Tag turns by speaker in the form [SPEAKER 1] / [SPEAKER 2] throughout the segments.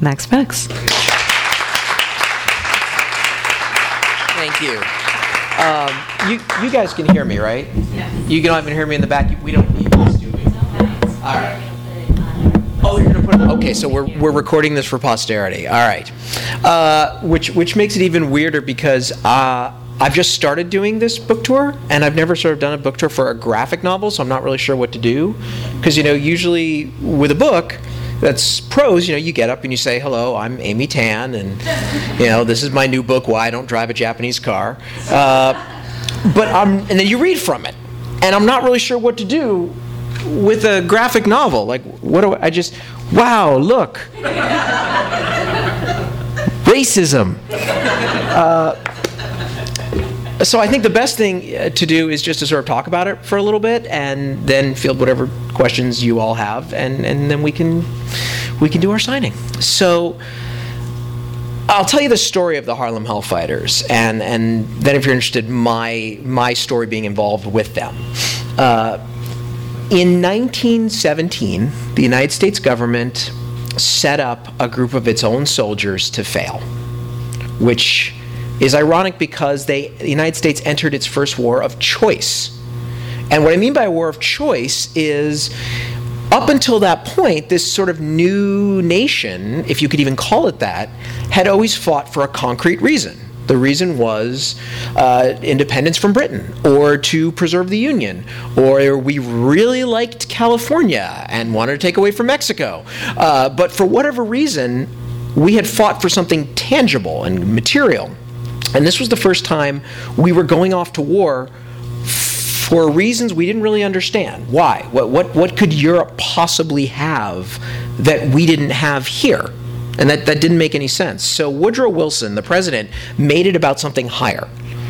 [SPEAKER 1] Max Brooks.
[SPEAKER 2] Thank you. Um, you. You guys can hear me, right? Yeah. You don't even hear me in the back. We don't need this, do we? All right. Oh, you're gonna put. It, okay, so we're, we're recording this for posterity. All right. Uh, which which makes it even weirder because uh, I've just started doing this book tour, and I've never sort of done a book tour for a graphic novel, so I'm not really sure what to do. Because you know, usually with a book that's prose, you know, you get up and you say, "Hello, I'm Amy Tan, and you know, this is my new book, Why I Don't Drive a Japanese Car." Uh, but I'm, and then you read from it, and I'm not really sure what to do with a graphic novel. Like, what do I, I just? Wow, look, racism. Uh, so I think the best thing uh, to do is just to sort of talk about it for a little bit, and then field whatever questions you all have, and, and then we can we can do our signing. So. I'll tell you the story of the Harlem Hellfighters, and, and then if you're interested, my my story being involved with them. Uh, in 1917, the United States government set up a group of its own soldiers to fail, which is ironic because they, the United States entered its first war of choice. And what I mean by a war of choice is up until that point, this sort of new nation, if you could even call it that, had always fought for a concrete reason. The reason was uh, independence from Britain, or to preserve the Union, or we really liked California and wanted to take away from Mexico. Uh, but for whatever reason, we had fought for something tangible and material. And this was the first time we were going off to war for reasons we didn't really understand. Why? What, what, what could Europe possibly have that we didn't have here? And that, that didn't make any sense. So Woodrow Wilson, the president, made it about something higher.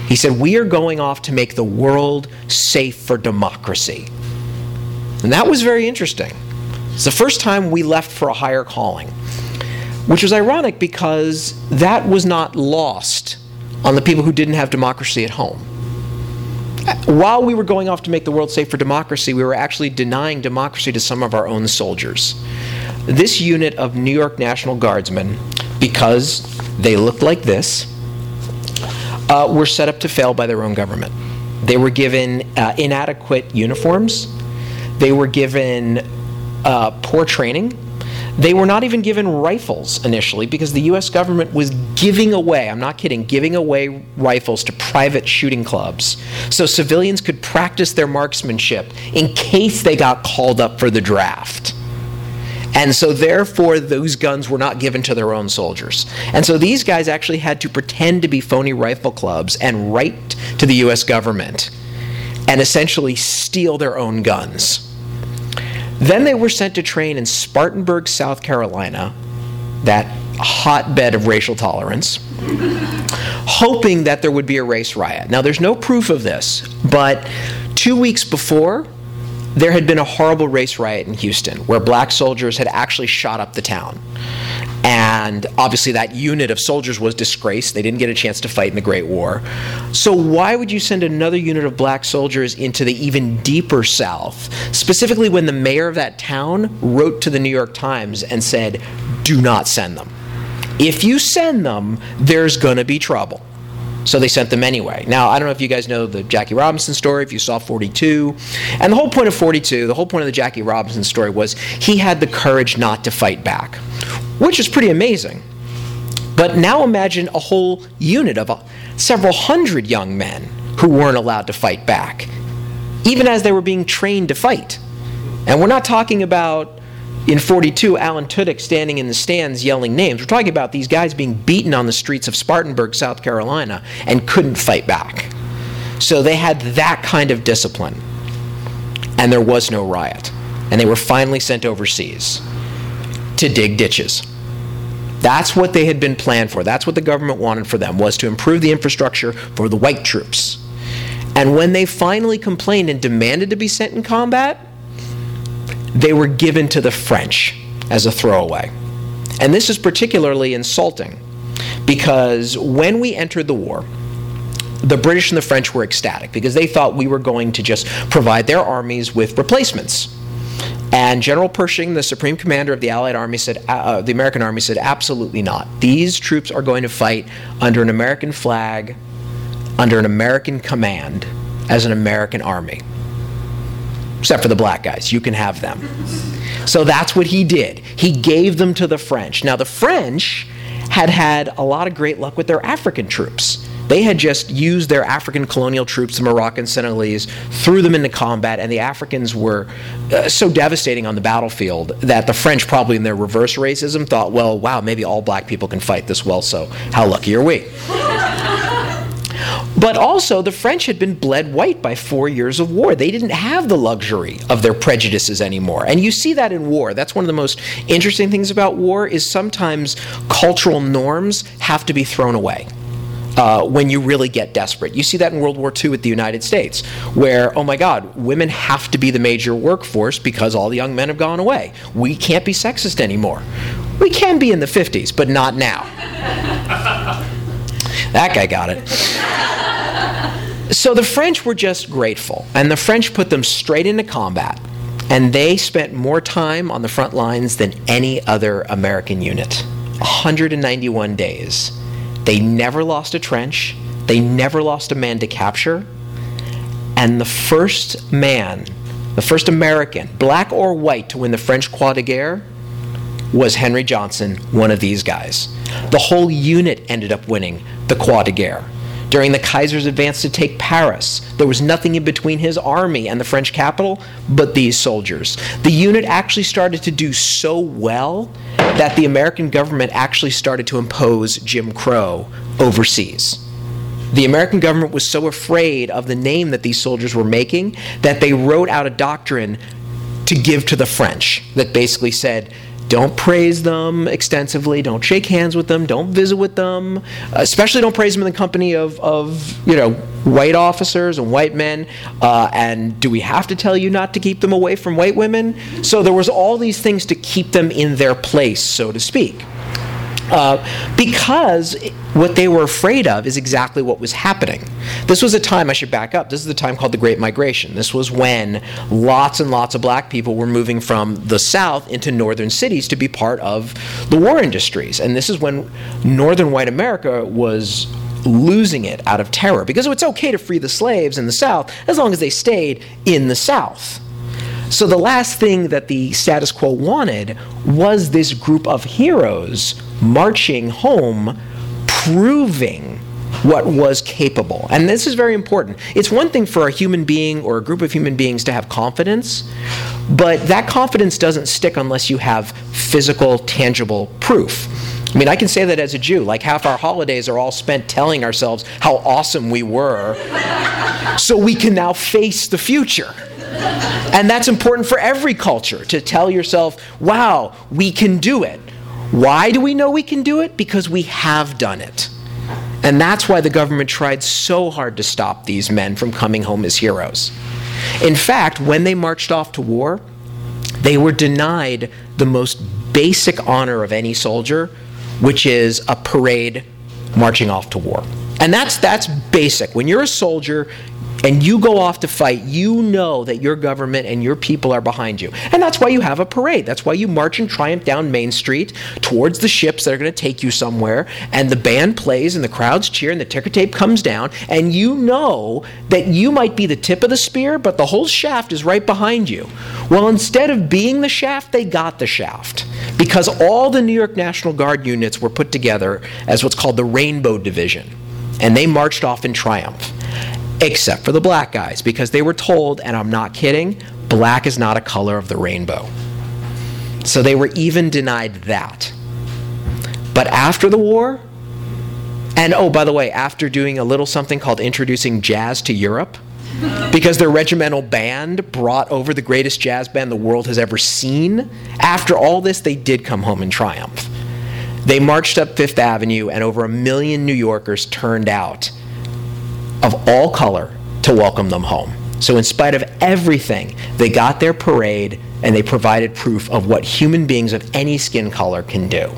[SPEAKER 2] He said, We are going off to make the world safe for democracy. And that was very interesting. It's the first time we left for a higher calling, which was ironic because that was not lost on the people who didn't have democracy at home. While we were going off to make the world safe for democracy, we were actually denying democracy to some of our own soldiers. This unit of New York National Guardsmen, because they looked like this, uh, were set up to fail by their own government. They were given uh, inadequate uniforms, they were given uh, poor training, they were not even given rifles initially because the US government was giving away, I'm not kidding, giving away rifles to private shooting clubs so civilians could practice their marksmanship in case they got called up for the draft. And so, therefore, those guns were not given to their own soldiers. And so, these guys actually had to pretend to be phony rifle clubs and write to the US government and essentially steal their own guns. Then they were sent to train in Spartanburg, South Carolina, that hotbed of racial tolerance, hoping that there would be a race riot. Now, there's no proof of this, but two weeks before, there had been a horrible race riot in Houston where black soldiers had actually shot up the town. And obviously, that unit of soldiers was disgraced. They didn't get a chance to fight in the Great War. So, why would you send another unit of black soldiers into the even deeper South? Specifically, when the mayor of that town wrote to the New York Times and said, do not send them. If you send them, there's going to be trouble. So they sent them anyway. Now, I don't know if you guys know the Jackie Robinson story, if you saw 42. And the whole point of 42, the whole point of the Jackie Robinson story was he had the courage not to fight back which is pretty amazing. But now imagine a whole unit of uh, several hundred young men who weren't allowed to fight back, even as they were being trained to fight. And we're not talking about in 42 Alan Tudyk standing in the stands yelling names. We're talking about these guys being beaten on the streets of Spartanburg, South Carolina, and couldn't fight back. So they had that kind of discipline. And there was no riot. And they were finally sent overseas to dig ditches. That's what they had been planned for. That's what the government wanted for them was to improve the infrastructure for the white troops. And when they finally complained and demanded to be sent in combat, they were given to the French as a throwaway. And this is particularly insulting because when we entered the war, the British and the French were ecstatic because they thought we were going to just provide their armies with replacements. And General Pershing, the supreme commander of the Allied Army, said, uh, uh, the American Army said, absolutely not. These troops are going to fight under an American flag, under an American command, as an American army. Except for the black guys, you can have them. So that's what he did. He gave them to the French. Now, the French had had a lot of great luck with their African troops. They had just used their African colonial troops, the Moroccan Senegalese, threw them into combat, and the Africans were uh, so devastating on the battlefield that the French, probably in their reverse racism, thought, well, wow, maybe all black people can fight this well, so how lucky are we? But also, the French had been bled white by four years of war. They didn't have the luxury of their prejudices anymore. And you see that in war. That's one of the most interesting things about war is sometimes cultural norms have to be thrown away uh, when you really get desperate. You see that in World War II with the United States, where, oh my God, women have to be the major workforce because all the young men have gone away. We can't be sexist anymore. We can be in the 50s, but not now. that guy got it. So the French were just grateful, and the French put them straight into combat. And they spent more time on the front lines than any other American unit 191 days. They never lost a trench, they never lost a man to capture. And the first man, the first American, black or white, to win the French Croix de Guerre was Henry Johnson, one of these guys. The whole unit ended up winning the Croix de Guerre. During the Kaiser's advance to take Paris, there was nothing in between his army and the French capital but these soldiers. The unit actually started to do so well that the American government actually started to impose Jim Crow overseas. The American government was so afraid of the name that these soldiers were making that they wrote out a doctrine to give to the French that basically said, don't praise them extensively. Don't shake hands with them. Don't visit with them. Especially don't praise them in the company of, of you know, white officers and white men. Uh, and do we have to tell you not to keep them away from white women? So there was all these things to keep them in their place, so to speak. Uh, because what they were afraid of is exactly what was happening. This was a time, I should back up, this is the time called the Great Migration. This was when lots and lots of black people were moving from the South into northern cities to be part of the war industries. And this is when northern white America was losing it out of terror because it's okay to free the slaves in the South as long as they stayed in the South. So the last thing that the status quo wanted was this group of heroes marching home, proving what was capable. And this is very important. It's one thing for a human being or a group of human beings to have confidence, but that confidence doesn't stick unless you have physical, tangible proof. I mean, I can say that as a Jew. Like half our holidays are all spent telling ourselves how awesome we were so we can now face the future. And that's important for every culture to tell yourself, wow, we can do it. Why do we know we can do it? Because we have done it. And that's why the government tried so hard to stop these men from coming home as heroes. In fact, when they marched off to war, they were denied the most basic honor of any soldier, which is a parade marching off to war. And that's that's basic. When you're a soldier and you go off to fight, you know that your government and your people are behind you. And that's why you have a parade. That's why you march in triumph down Main Street towards the ships that are going to take you somewhere. And the band plays and the crowds cheer and the ticker tape comes down. And you know that you might be the tip of the spear, but the whole shaft is right behind you. Well, instead of being the shaft, they got the shaft. Because all the New York National Guard units were put together as what's called the Rainbow Division. And they marched off in triumph except for the black guys, because they were told, and I'm not kidding, black is not a color of the rainbow. So they were even denied that. But after the war, and oh, by the way, after doing a little something called introducing jazz to Europe, because their regimental band brought over the greatest jazz band the world has ever seen, after all this, they did come home in triumph. They marched up Fifth Avenue, and over a million New Yorkers turned out of all color to welcome them home. So, in spite of everything, they got their parade and they provided proof of what human beings of any skin color can do.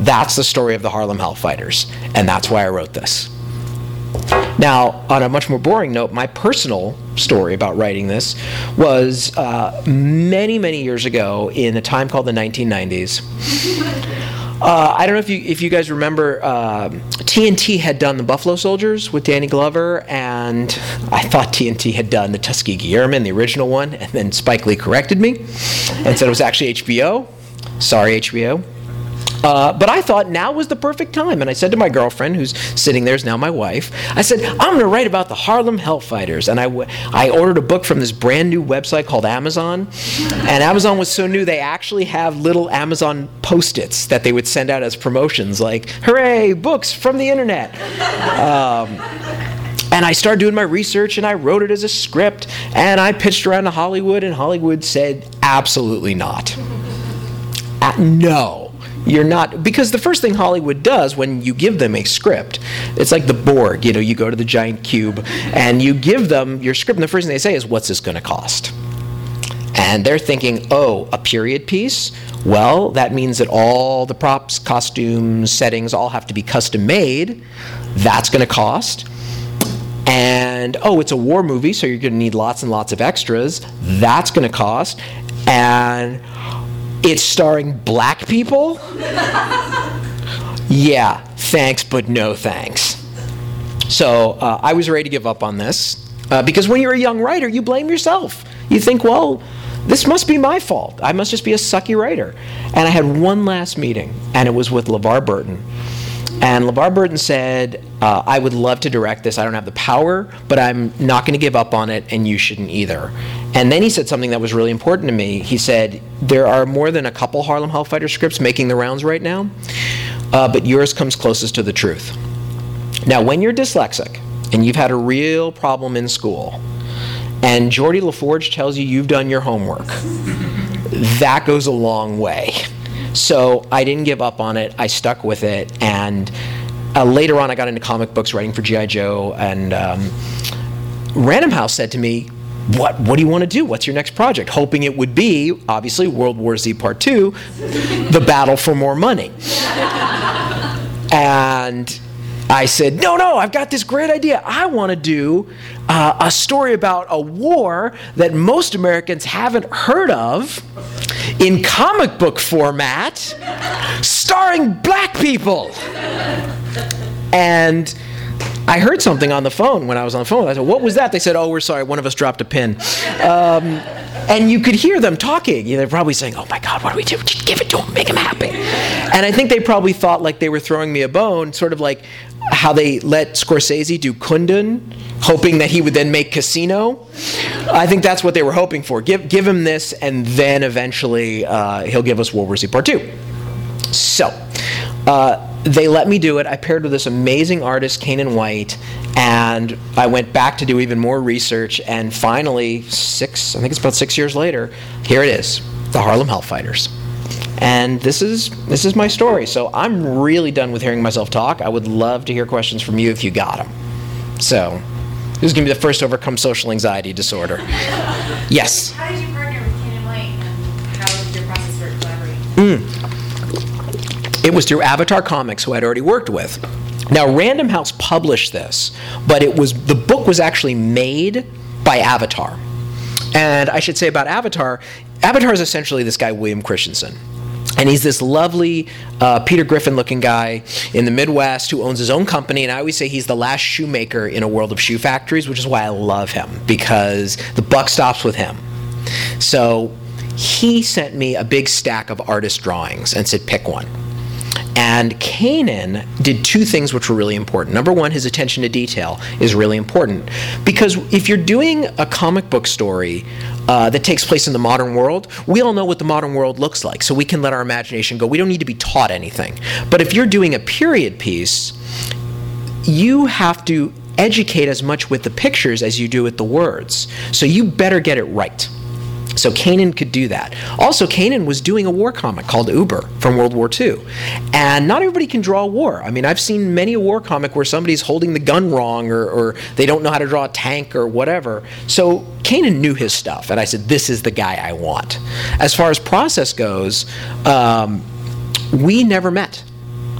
[SPEAKER 2] That's the story of the Harlem Hellfighters, and that's why I wrote this. Now, on a much more boring note, my personal story about writing this was uh, many, many years ago in a time called the 1990s. Uh, I don't know if you if you guys remember, uh, um, TNT had done the Buffalo Soldiers with Danny Glover, and I thought TNT had done the Tuskegee Airmen, the original one, and then Spike Lee corrected me and said it was actually HBO. Sorry, HBO. Uh, but I thought now was the perfect time. And I said to my girlfriend, who's sitting there, is now my wife, I said, I'm going to write about the Harlem Hellfighters. And I, w- I ordered a book from this brand new website called Amazon. And Amazon was so new, they actually have little Amazon post its that they would send out as promotions, like, hooray, books from the internet. Um, and I started doing my research and I wrote it as a script and I pitched around to Hollywood, and Hollywood said, absolutely not. Uh, no you're not because the first thing Hollywood does when you give them a script, it's like the Borg. You know, you go to the giant cube and you give them your script, and the first thing they say is, "What's this going to cost?" And they're thinking, "Oh, a period piece." Well, that means that all the props, costumes, settings all have to be custom made. That's going to cost. And oh, it's a war movie, so you're going to need lots and lots of extras. That's going to cost. And it's starring black people? yeah, thanks, but no thanks. So uh, I was ready to give up on this uh, because when you're a young writer, you blame yourself. You think, well, this must be my fault. I must just be a sucky writer. And I had one last meeting, and it was with LeVar Burton. And LeVar Burton said, uh, I would love to direct this. I don't have the power, but I'm not going to give up on it, and you shouldn't either. And then he said something that was really important to me. He said, There are more than a couple Harlem Hellfighter scripts making the rounds right now, uh, but yours comes closest to the truth. Now, when you're dyslexic and you've had a real problem in school, and Geordi LaForge tells you you've done your homework, that goes a long way. So I didn't give up on it. I stuck with it. And uh, later on, I got into comic books, writing for G.I. Joe. And um, Random House said to me, what, what do you want to do? What's your next project? Hoping it would be, obviously, World War Z Part 2, the battle for more money. and I said, no, no, I've got this great idea. I want to do uh, a story about a war that most Americans haven't heard of in comic book format, starring black people. And I heard something on the phone when I was on the phone. I said, What was that? They said, Oh, we're sorry, one of us dropped a pin. Um, and you could hear them talking. They're probably saying, Oh my God, what do we do? Just give it to him, make him happy. And I think they probably thought like they were throwing me a bone, sort of like how they let Scorsese do Kundun, hoping that he would then make Casino. I think that's what they were hoping for. Give, give him this, and then eventually uh, he'll give us World War Z Part 2. So, uh, they let me do it. I paired with this amazing artist, Caanan White, and I went back to do even more research. And finally, six, I think it's about six years later, here it is the Harlem Hellfighters. And this is this is my story. So I'm really done with hearing myself talk. I would love to hear questions from you if you got them. So this is going to be the first to overcome social anxiety disorder. yes.
[SPEAKER 3] How did you partner with White? And how was your process for collaborating?
[SPEAKER 2] Mm. It was through Avatar Comics, who I'd already worked with. Now, Random House published this, but it was the book was actually made by Avatar. And I should say about Avatar, Avatar is essentially this guy William Christensen. And he's this lovely uh, Peter Griffin looking guy in the Midwest who owns his own company. And I always say he's the last shoemaker in a world of shoe factories, which is why I love him because the buck stops with him. So he sent me a big stack of artist drawings and said, pick one. And Caanan did two things which were really important. Number one, his attention to detail is really important because if you're doing a comic book story uh, that takes place in the modern world, we all know what the modern world looks like, so we can let our imagination go. We don't need to be taught anything. But if you're doing a period piece, you have to educate as much with the pictures as you do with the words. So you better get it right. So Caanan could do that. Also, Caanan was doing a war comic called Uber from World War II. And not everybody can draw war. I mean, I've seen many a war comic where somebody's holding the gun wrong or, or they don't know how to draw a tank or whatever. So Caanan knew his stuff. And I said, this is the guy I want. As far as process goes, um, we never met.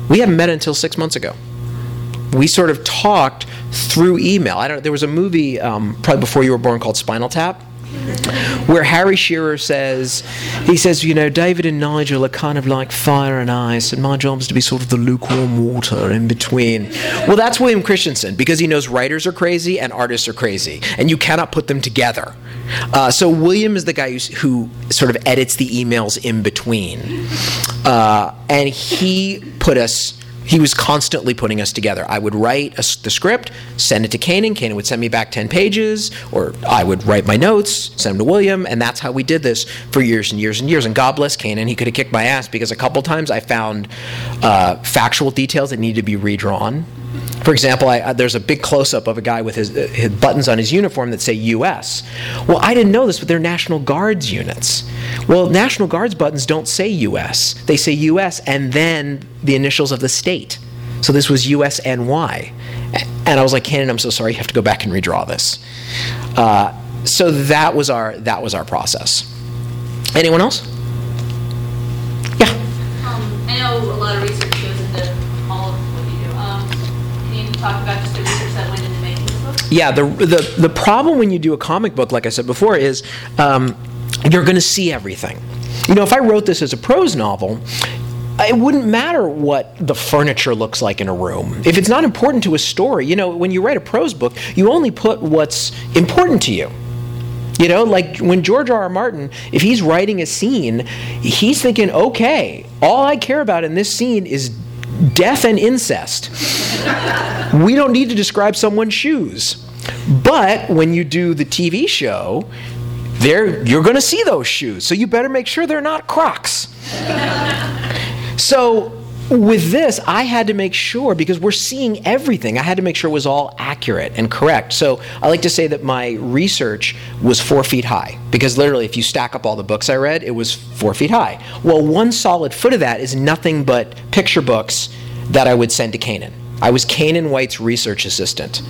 [SPEAKER 2] We haven't met until six months ago. We sort of talked through email. I don't. There was a movie um, probably before you were born called Spinal Tap where Harry Shearer says, he says, you know, David and Nigel are kind of like fire and ice, and my job is to be sort of the lukewarm water in between. Well, that's William Christensen because he knows writers are crazy and artists are crazy, and you cannot put them together. Uh, so William is the guy who sort of edits the emails in between, uh, and he put us he was constantly putting us together. I would write a, the script, send it to Caanan. Caanan would send me back 10 pages, or I would write my notes, send them to William, and that's how we did this for years and years and years. And God bless Caanan, he could have kicked my ass because a couple times I found uh, factual details that needed to be redrawn. For example, I, there's a big close up of a guy with his, uh, his, buttons on his uniform that say US. Well, I didn't know this, but they're National Guards units. Well, National Guards buttons don't say US, they say US and then the initials of the state. So this was USNY. And I was like, Caanan, I'm so sorry, you have to go back and redraw this. Uh, so that was our that was our process. Anyone else?
[SPEAKER 3] Yeah. Um, I know a lot of research about just the research that went into making book?
[SPEAKER 2] Yeah, the, the, the problem when you do a comic book, like I said before, is um, you're going to see everything. You know, if I wrote this as a prose novel, it wouldn't matter what the furniture looks like in a room. If it's not important to a story, you know, when you write a prose book, you only put what's important to you. You know, like when George R. R. Martin, if he's writing a scene, he's thinking, okay, all I care about in this scene is death and incest. we don't need to describe someone's shoes. But when you do the TV show, there you're going to see those shoes. So you better make sure they're not Crocs. so with this, I had to make sure because we're seeing everything. I had to make sure it was all accurate and correct. So I like to say that my research was four feet high because literally, if you stack up all the books I read, it was four feet high. Well, one solid foot of that is nothing but picture books that I would send to Caanan. I was Caanan White's research assistant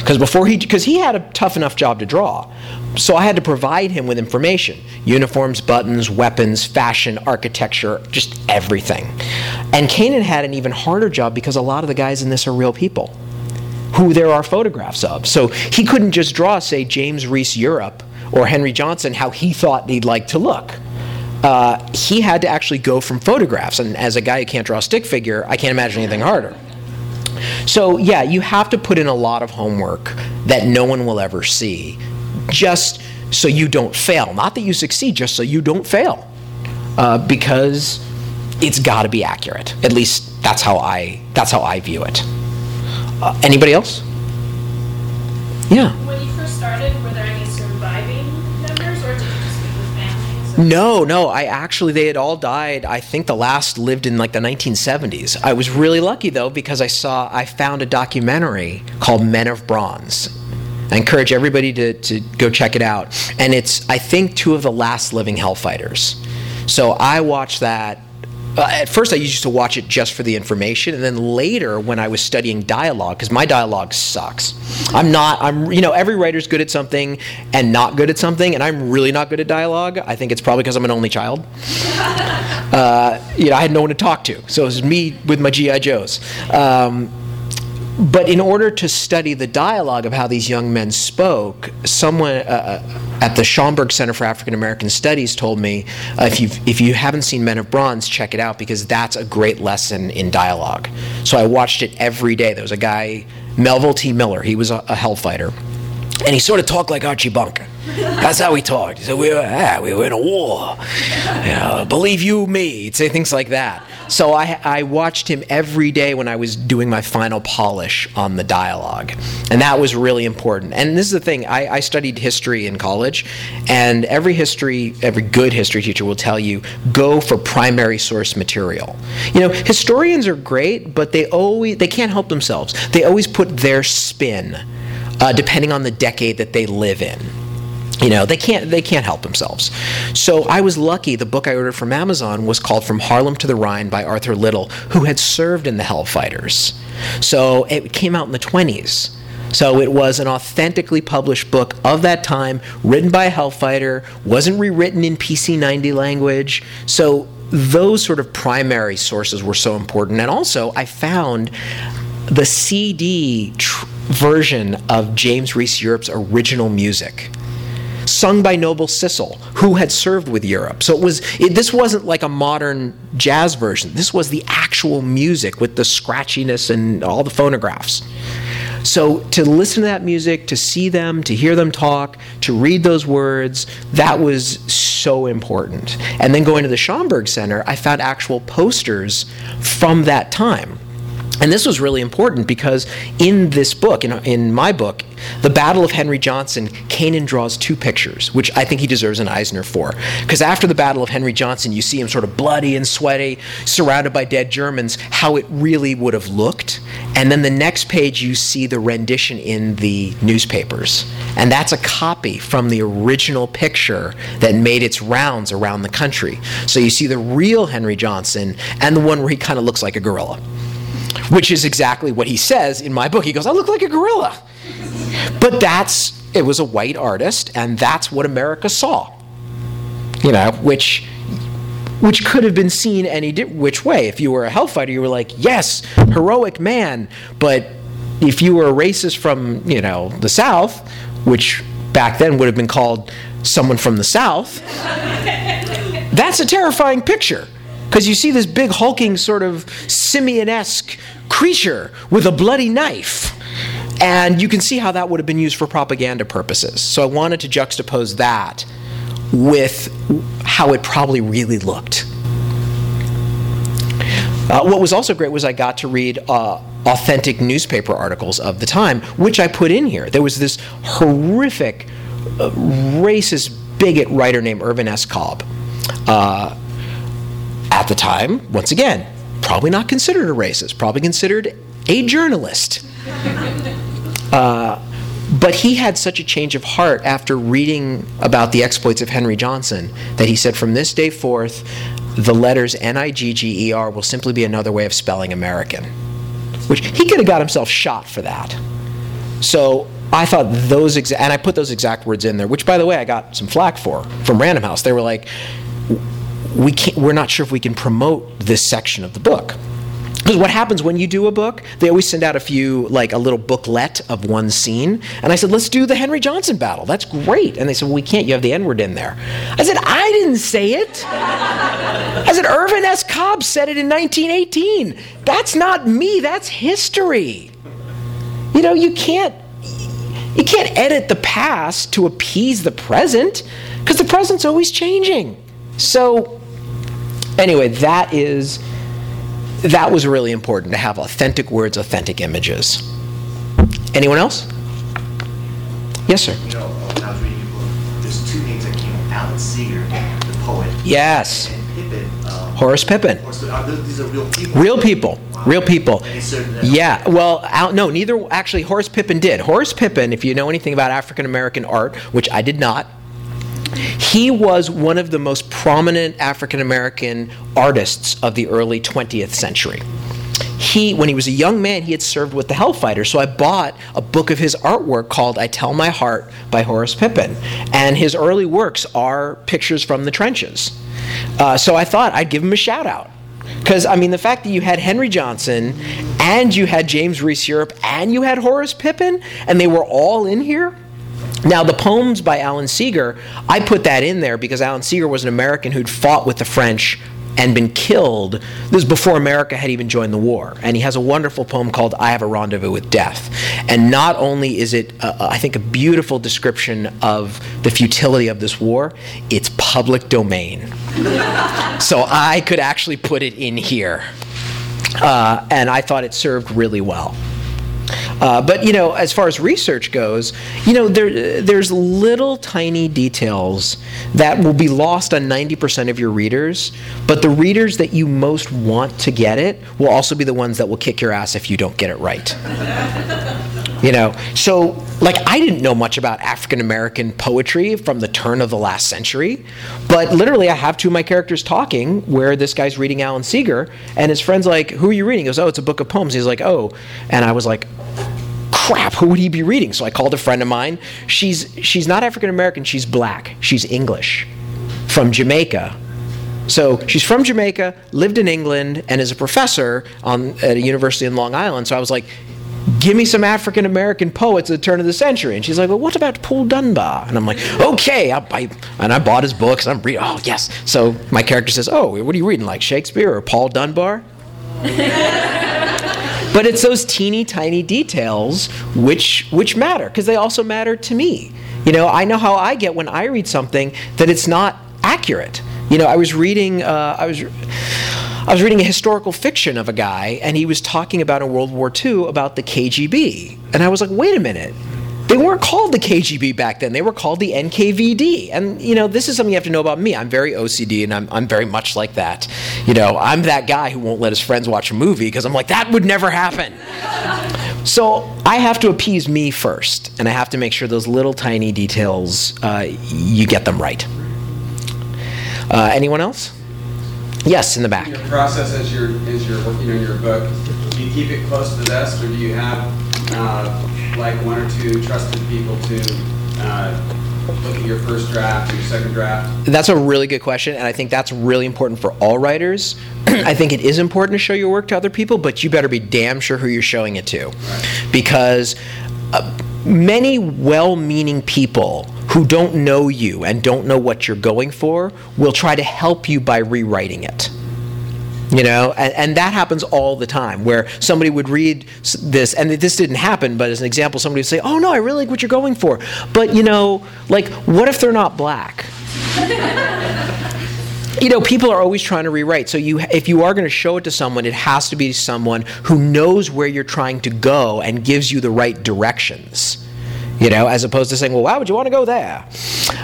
[SPEAKER 2] because before he because he had a tough enough job to draw, so I had to provide him with information: uniforms, buttons, weapons, fashion, architecture, just everything. And Caanan had an even harder job because a lot of the guys in this are real people who there are photographs of. So he couldn't just draw, say, James Reese Europe or Henry Johnson how he thought he'd like to look. Uh, he had to actually go from photographs. And as a guy who can't draw a stick figure, I can't imagine anything harder. So, yeah, you have to put in a lot of homework that no one will ever see just so you don't fail. Not that you succeed, just so you don't fail. Uh, because it's got to be accurate. At least that's how I that's how I view it. Uh, anybody else? Yeah.
[SPEAKER 3] When you first started, were there any surviving members, or did you just speak with families?
[SPEAKER 2] No, no. I actually they had all died. I think the last lived in like the 1970s. I was really lucky though because I saw I found a documentary called Men of Bronze. I encourage everybody to, to go check it out. And it's I think two of the last living hellfighters. So I watched that uh, at first I used to watch it just for the information, and then later when I was studying dialogue, because my dialogue sucks. I'm not. I'm. You know, every writer's good at something and not good at something, and I'm really not good at dialogue. I think it's probably because I'm an only child. Uh, you know, I had no one to talk to, so it was me with my GI Joes. Um, but in order to study the dialogue of how these young men spoke, someone uh, uh, at the Schomburg Center for African American Studies told me uh, if, you if you haven't seen Men of Bronze, check it out because that's a great lesson in dialogue. So I watched it every day. There was a guy, Melville T. Miller, he was a, a hellfighter. And he sort of talked like Archie Bunker. That's how he talked. He said, we were, ah, we were in a war. You know, believe you me. He'd say things like that. So I, I watched him every day when I was doing my final polish on the dialogue. And that was really important. And this is the thing I, I studied history in college, and every history, every good history teacher will tell you go for primary source material. You know, historians are great, but they always they can't help themselves. They always put their spin uh, depending on the decade that they live in. You know they can't they can't help themselves. So i was lucky the book i ordered from amazon was called from harlem to the rhine by arthur little who had served in the hellfighters. So it came out in the 20s so it was an authentically published book of that time written by a hellfighter wasn't rewritten in pc 90 language. So those sort of primary sources were so important. And also i found the cd tr- version of james reese europe's original music sung by Noble Sissle, who had served with Europe. So it was it, this wasn't like a modern jazz version. This was the actual music with the scratchiness and all the phonographs. So to listen to that music, to see them, to hear them talk, to read those words, that was so important. And then going to the Schomburg Center, I found actual posters from that time. And this was really important because in this book, in, in my book, The Battle of Henry Johnson, Caanan draws two pictures, which I think he deserves an Eisner for. Because after the Battle of Henry Johnson, you see him sort of bloody and sweaty, surrounded by dead Germans, how it really would have looked. And then the next page, you see the rendition in the newspapers. And that's a copy from the original picture that made its rounds around the country. So you see the real Henry Johnson and the one where he kind of looks like a gorilla which is exactly what he says in my book. He goes, I look like a gorilla. But that's, it was a white artist, and that's what America saw. You know, which which could have been seen any di- which way. If you were a hellfighter, you were like, yes, heroic man. But if you were a racist from, you know, the South, which back then would have been called someone from the South, that's a terrifying picture. Because you see this big hulking sort of simian esque creature with a bloody knife. And you can see how that would have been used for propaganda purposes. So I wanted to juxtapose that with how it probably really looked. Uh, what was also great was I got to read uh, authentic newspaper articles of the time, which I put in here. There was this horrific, uh, racist, bigot writer named Irvin S. Cobb. Uh, at the time, once again, probably not considered a racist, probably considered a journalist. Uh, but he had such a change of heart after reading about the exploits of Henry Johnson that he said, from this day forth, the letters N I G G E R will simply be another way of spelling American. Which he could have got himself shot for that. So I thought those exact, and I put those exact words in there, which by the way I got some flack for from Random House. They were like, we can't, we're not sure if we can promote this section of the book. Because what happens when you do a book, they always send out a few, like a little booklet of one scene. And I said, let's do the Henry Johnson battle. That's great. And they said, well, we can't. You have the N word in there. I said, I didn't say it. I said, Irvin S. Cobb said it in 1918. That's not me. That's history. You know, you can't. You can't edit the past to appease the present because the present's always changing. So, anyway, that is that was really important to have authentic words, authentic images. Anyone else? Yes, sir.
[SPEAKER 4] You know, when I was reading your book, there's two names that came up. Alan Seeger, the poet,
[SPEAKER 2] Yes.
[SPEAKER 4] and Pippin. Um,
[SPEAKER 2] Horace Pippin.
[SPEAKER 4] or so- are those- these are real people.
[SPEAKER 2] Real people. Real people.
[SPEAKER 4] And he served in that-
[SPEAKER 2] Yeah, well, Al, no, neither. Actually, Horace Pippin did. Horace Pippin, if you know anything about African American art, which I did not, he was one of the most prominent African American artists of the early 20th century. He, when he was a young man, he had served with the Hellfighters. So I bought a book of his artwork called "I Tell My Heart" by Horace Pippin, and his early works are pictures from the trenches. Uh, so I thought I'd give him a shout out. Because, I mean, the fact that you had Henry Johnson and you had James Reese Europe and you had Horace Pippin and they were all in here. Now, the poems by Alan Seeger, I put that in there because Alan Seeger was an American who'd fought with the French and been killed. This is before America had even joined the war. And he has a wonderful poem called I Have a Rendezvous with Death. And not only is it, uh, I think, a beautiful description of the futility of this war, it's public domain. so I could actually put it in here. Uh, and I thought it served really well. Uh, but you know, as far as research goes, you know, there there's little tiny details that will be lost on 90% of your readers, but the readers that you most want to get it will also be the ones that will kick your ass if you don't get it right. you know, so like I didn't know much about African American poetry from the turn of the last century, but literally I have two of my characters talking where this guy's reading Alan Seeger, and his friend's like, "Who are you reading?" He goes, "Oh, it's a book of poems." He's like, "Oh," and I was like, crap, who would he be reading? So I called a friend of mine. She's she's not African American, she's black. She's English from Jamaica. So she's from Jamaica, lived in England, and is a professor on, at a university in Long Island. So I was like, give me some African American poets at the turn of the century. And she's like, well, what about Paul Dunbar? And I'm like, okay. I, I, and I bought his books, I'm reading, oh, yes. So my character says, oh, what are you reading, like Shakespeare or Paul Dunbar? But it's those teeny tiny details which which matter because they also matter to me. You know, I know how I get when I read something that it's not accurate. You know, I was reading uh, I was I was reading a historical fiction of a guy, and he was talking about in World War II about the KGB, and I was like, wait a minute. They weren't called the KGB back then. They were called the NKVD. And, you know, this is something you have to know about me. I'm very OCD and I'm, I'm very much like that. You know, I'm that guy who won't let his friends watch a movie because I'm like, that would never happen. so I have to appease me first. And I have to make sure those little tiny details, uh, you get them right. Uh, anyone else? Yes, in the back.
[SPEAKER 5] Your process as you're, as you're working on your book, do you keep it close to the vest or do you have uh, like one or two trusted people to uh, look at your first draft or your second draft?
[SPEAKER 2] That's a really good question, and I think that's really important for all writers. I think it is important to show your work to other people, but you better be damn sure who you're showing it to. Because uh, many well meaning people who don't know you and don't know what you're going for will try to help you by rewriting it. You know and, and, that happens all the time where somebody would read this and this didn't happen but as an example somebody would say oh no i really like what you're going for. But you know like what if they're not black you know people are always trying to rewrite so you if you are going to show it to someone it has to be someone who knows where you're trying to go and gives you the right directions you know, as opposed to saying, well, why would you want to go there?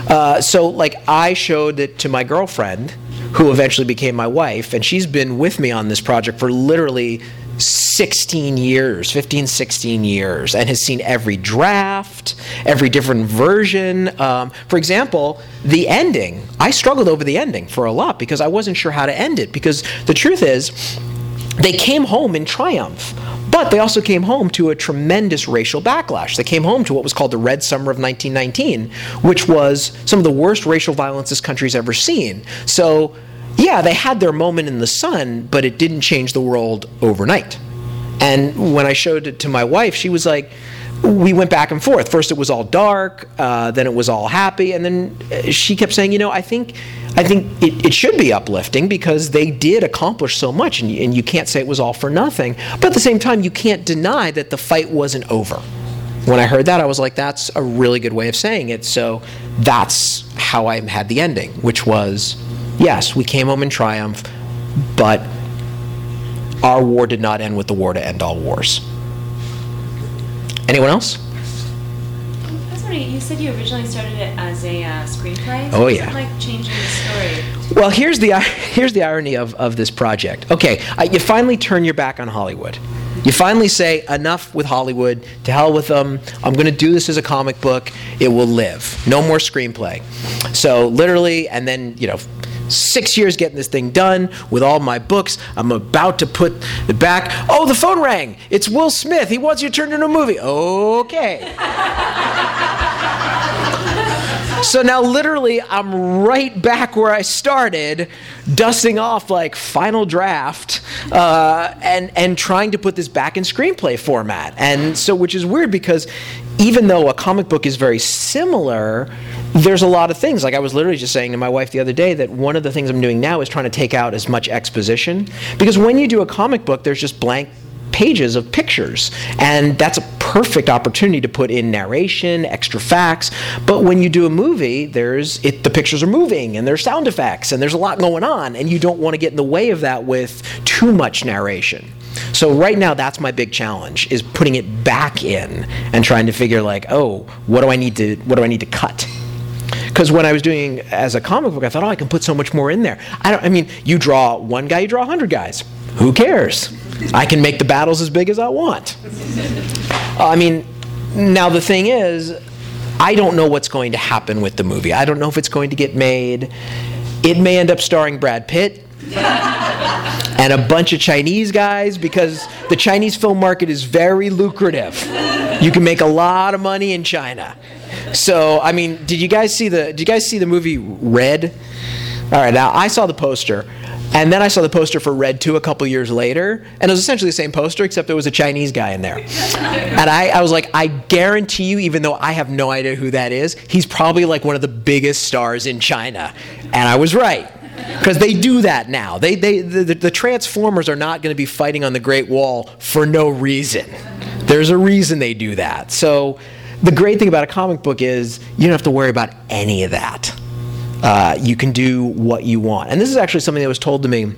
[SPEAKER 2] Uh, so, like, I showed it to my girlfriend, who eventually became my wife, and she's been with me on this project for literally 16 years, 15, 16 years, and has seen every draft, every different version. Um, for example, the ending, I struggled over the ending for a lot because I wasn't sure how to end it. Because the truth is, they came home in triumph. But they also came home to a tremendous racial backlash. They came home to what was called the Red Summer of 1919, which was some of the worst racial violence this country's ever seen. So, yeah, they had their moment in the sun, but it didn't change the world overnight. And when I showed it to my wife, she was like, we went back and forth. First, it was all dark, uh, then it was all happy, and then uh, she kept saying, "You know, I think, I think it, it should be uplifting because they did accomplish so much, and you, and you can't say it was all for nothing. But at the same time, you can't deny that the fight wasn't over." When I heard that, I was like, "That's a really good way of saying it." So that's how I had the ending, which was, yes, we came home in triumph, but our war did not end with the war to end all wars. Anyone else?
[SPEAKER 1] I was wondering, you said you originally started it as a uh, screenplay.
[SPEAKER 2] So oh yeah.
[SPEAKER 1] like changing the story.
[SPEAKER 2] Well, here's the here's the irony of, of this project. Okay, uh, you finally turn your back on Hollywood. You finally say enough with Hollywood. To hell with them. I'm going to do this as a comic book. It will live. No more screenplay. So literally, and then you know six years getting this thing done with all my books. I'm about to put it back. Oh, the phone rang. It's Will Smith. He wants you to turn into a movie. Okay. so now literally I'm right back where I started, dusting off like final draft, uh, and and trying to put this back in screenplay format. And so, which is weird because even though a comic book is very similar, there's a lot of things. Like I was literally just saying to my wife the other day that one of the things I'm doing now is trying to take out as much exposition because when you do a comic book, there's just blank pages of pictures. And that's a perfect opportunity to put in narration, extra facts. But when you do a movie, there's it, the pictures are moving and there's sound effects and there's a lot going on, and you don't want to get in the way of that with too much narration. So right now that's my big challenge is putting it back in and trying to figure like, oh, what do I need to what do I need to cut? Because when I was doing as a comic book, I thought, oh, I can put so much more in there. I don't. I mean, you draw one guy, you draw hundred guys. Who cares? I can make the battles as big as I want. Uh, I mean, now the thing is, I don't know what's going to happen with the movie. I don't know if it's going to get made. It may end up starring Brad Pitt and a bunch of Chinese guys because the Chinese film market is very lucrative. You can make a lot of money in China. So, I mean, did you guys see the did you guys see the movie Red? All right, now I saw the poster. And then I saw the poster for Red 2 a couple years later, and it was essentially the same poster, except there was a Chinese guy in there. And I, I, was like, I guarantee you, even though I have no idea who that is, he's probably like one of the biggest stars in China. And I was right. Because they do that now. They, they, the, the Transformers are not going to be fighting on the Great Wall for no reason. There's a reason they do that. So the great thing about a comic book is you don't have to worry about any of that. Uh, you can do what you want. And this is actually something that was told to me.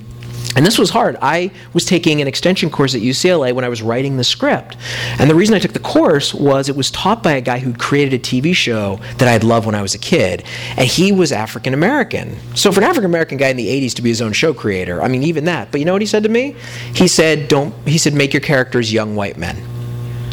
[SPEAKER 2] And this was hard. I was taking an extension course at UCLA when I was writing the script. And the reason I took the course was it was taught by a guy who created a TV show that I'd loved when I was a kid. And he was African American. So for an African American guy in the 80s to be his own show creator, I mean, even that. But you know what he said to me? He said, don't, he said, make your characters young white men.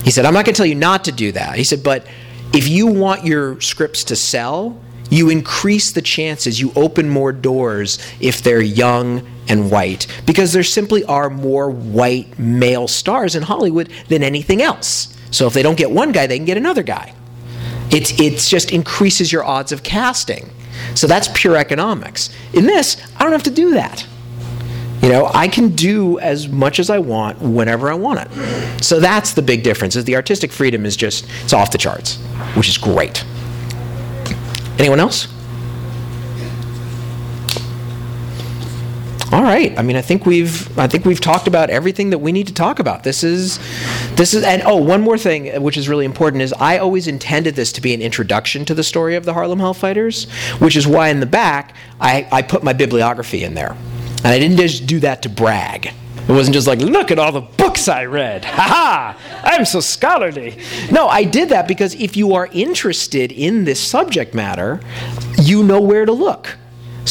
[SPEAKER 2] He said, I'm not going to tell you not to do that. He said, but if you want your scripts to sell, you increase the chances, you open more doors if they're young and white, because there simply are more white male stars in Hollywood than anything else. So if they don't get one guy, they can get another guy. It's, it's just increases your odds of casting. So that's pure economics. In this, I don't have to do that. You know, I can do as much as I want whenever I want it. So that's the big difference. Is the artistic freedom is just it's off the charts, which is great. Anyone else? All right. I mean, I think we've I think we've talked about everything that we need to talk about. This is this is and oh, one more thing uh, which is really important is I always intended this to be an introduction to the story of the Harlem Hellfighters, which is why in the back I, I put my bibliography in there. And I didn't just do that to brag. It wasn't just like, look at all the books I read. Ha ha! I'm so scholarly. No, I did that because if you are interested in this subject matter, you know where to look.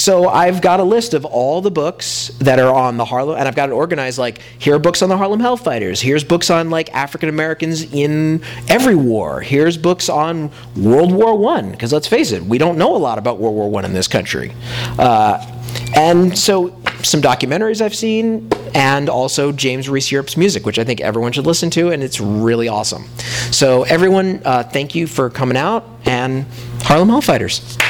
[SPEAKER 2] So I've got a list of all the books that are on the Harlem, and I've got it organized like here are books on the Harlem Hellfighters. Here's books on like African Americans in every war. Here's books on World War One. Because let's face it, we don't know a lot about World War One in this country. Uh, and so some documentaries I've seen, and also James Reese Europe's music, which I think everyone should listen to, and it's really awesome. So everyone, uh, thank you for coming out, and Harlem Hellfighters.